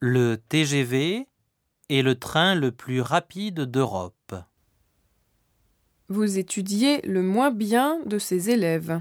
Le TGV est le train le plus rapide d'Europe. Vous étudiez le moins bien de ses élèves.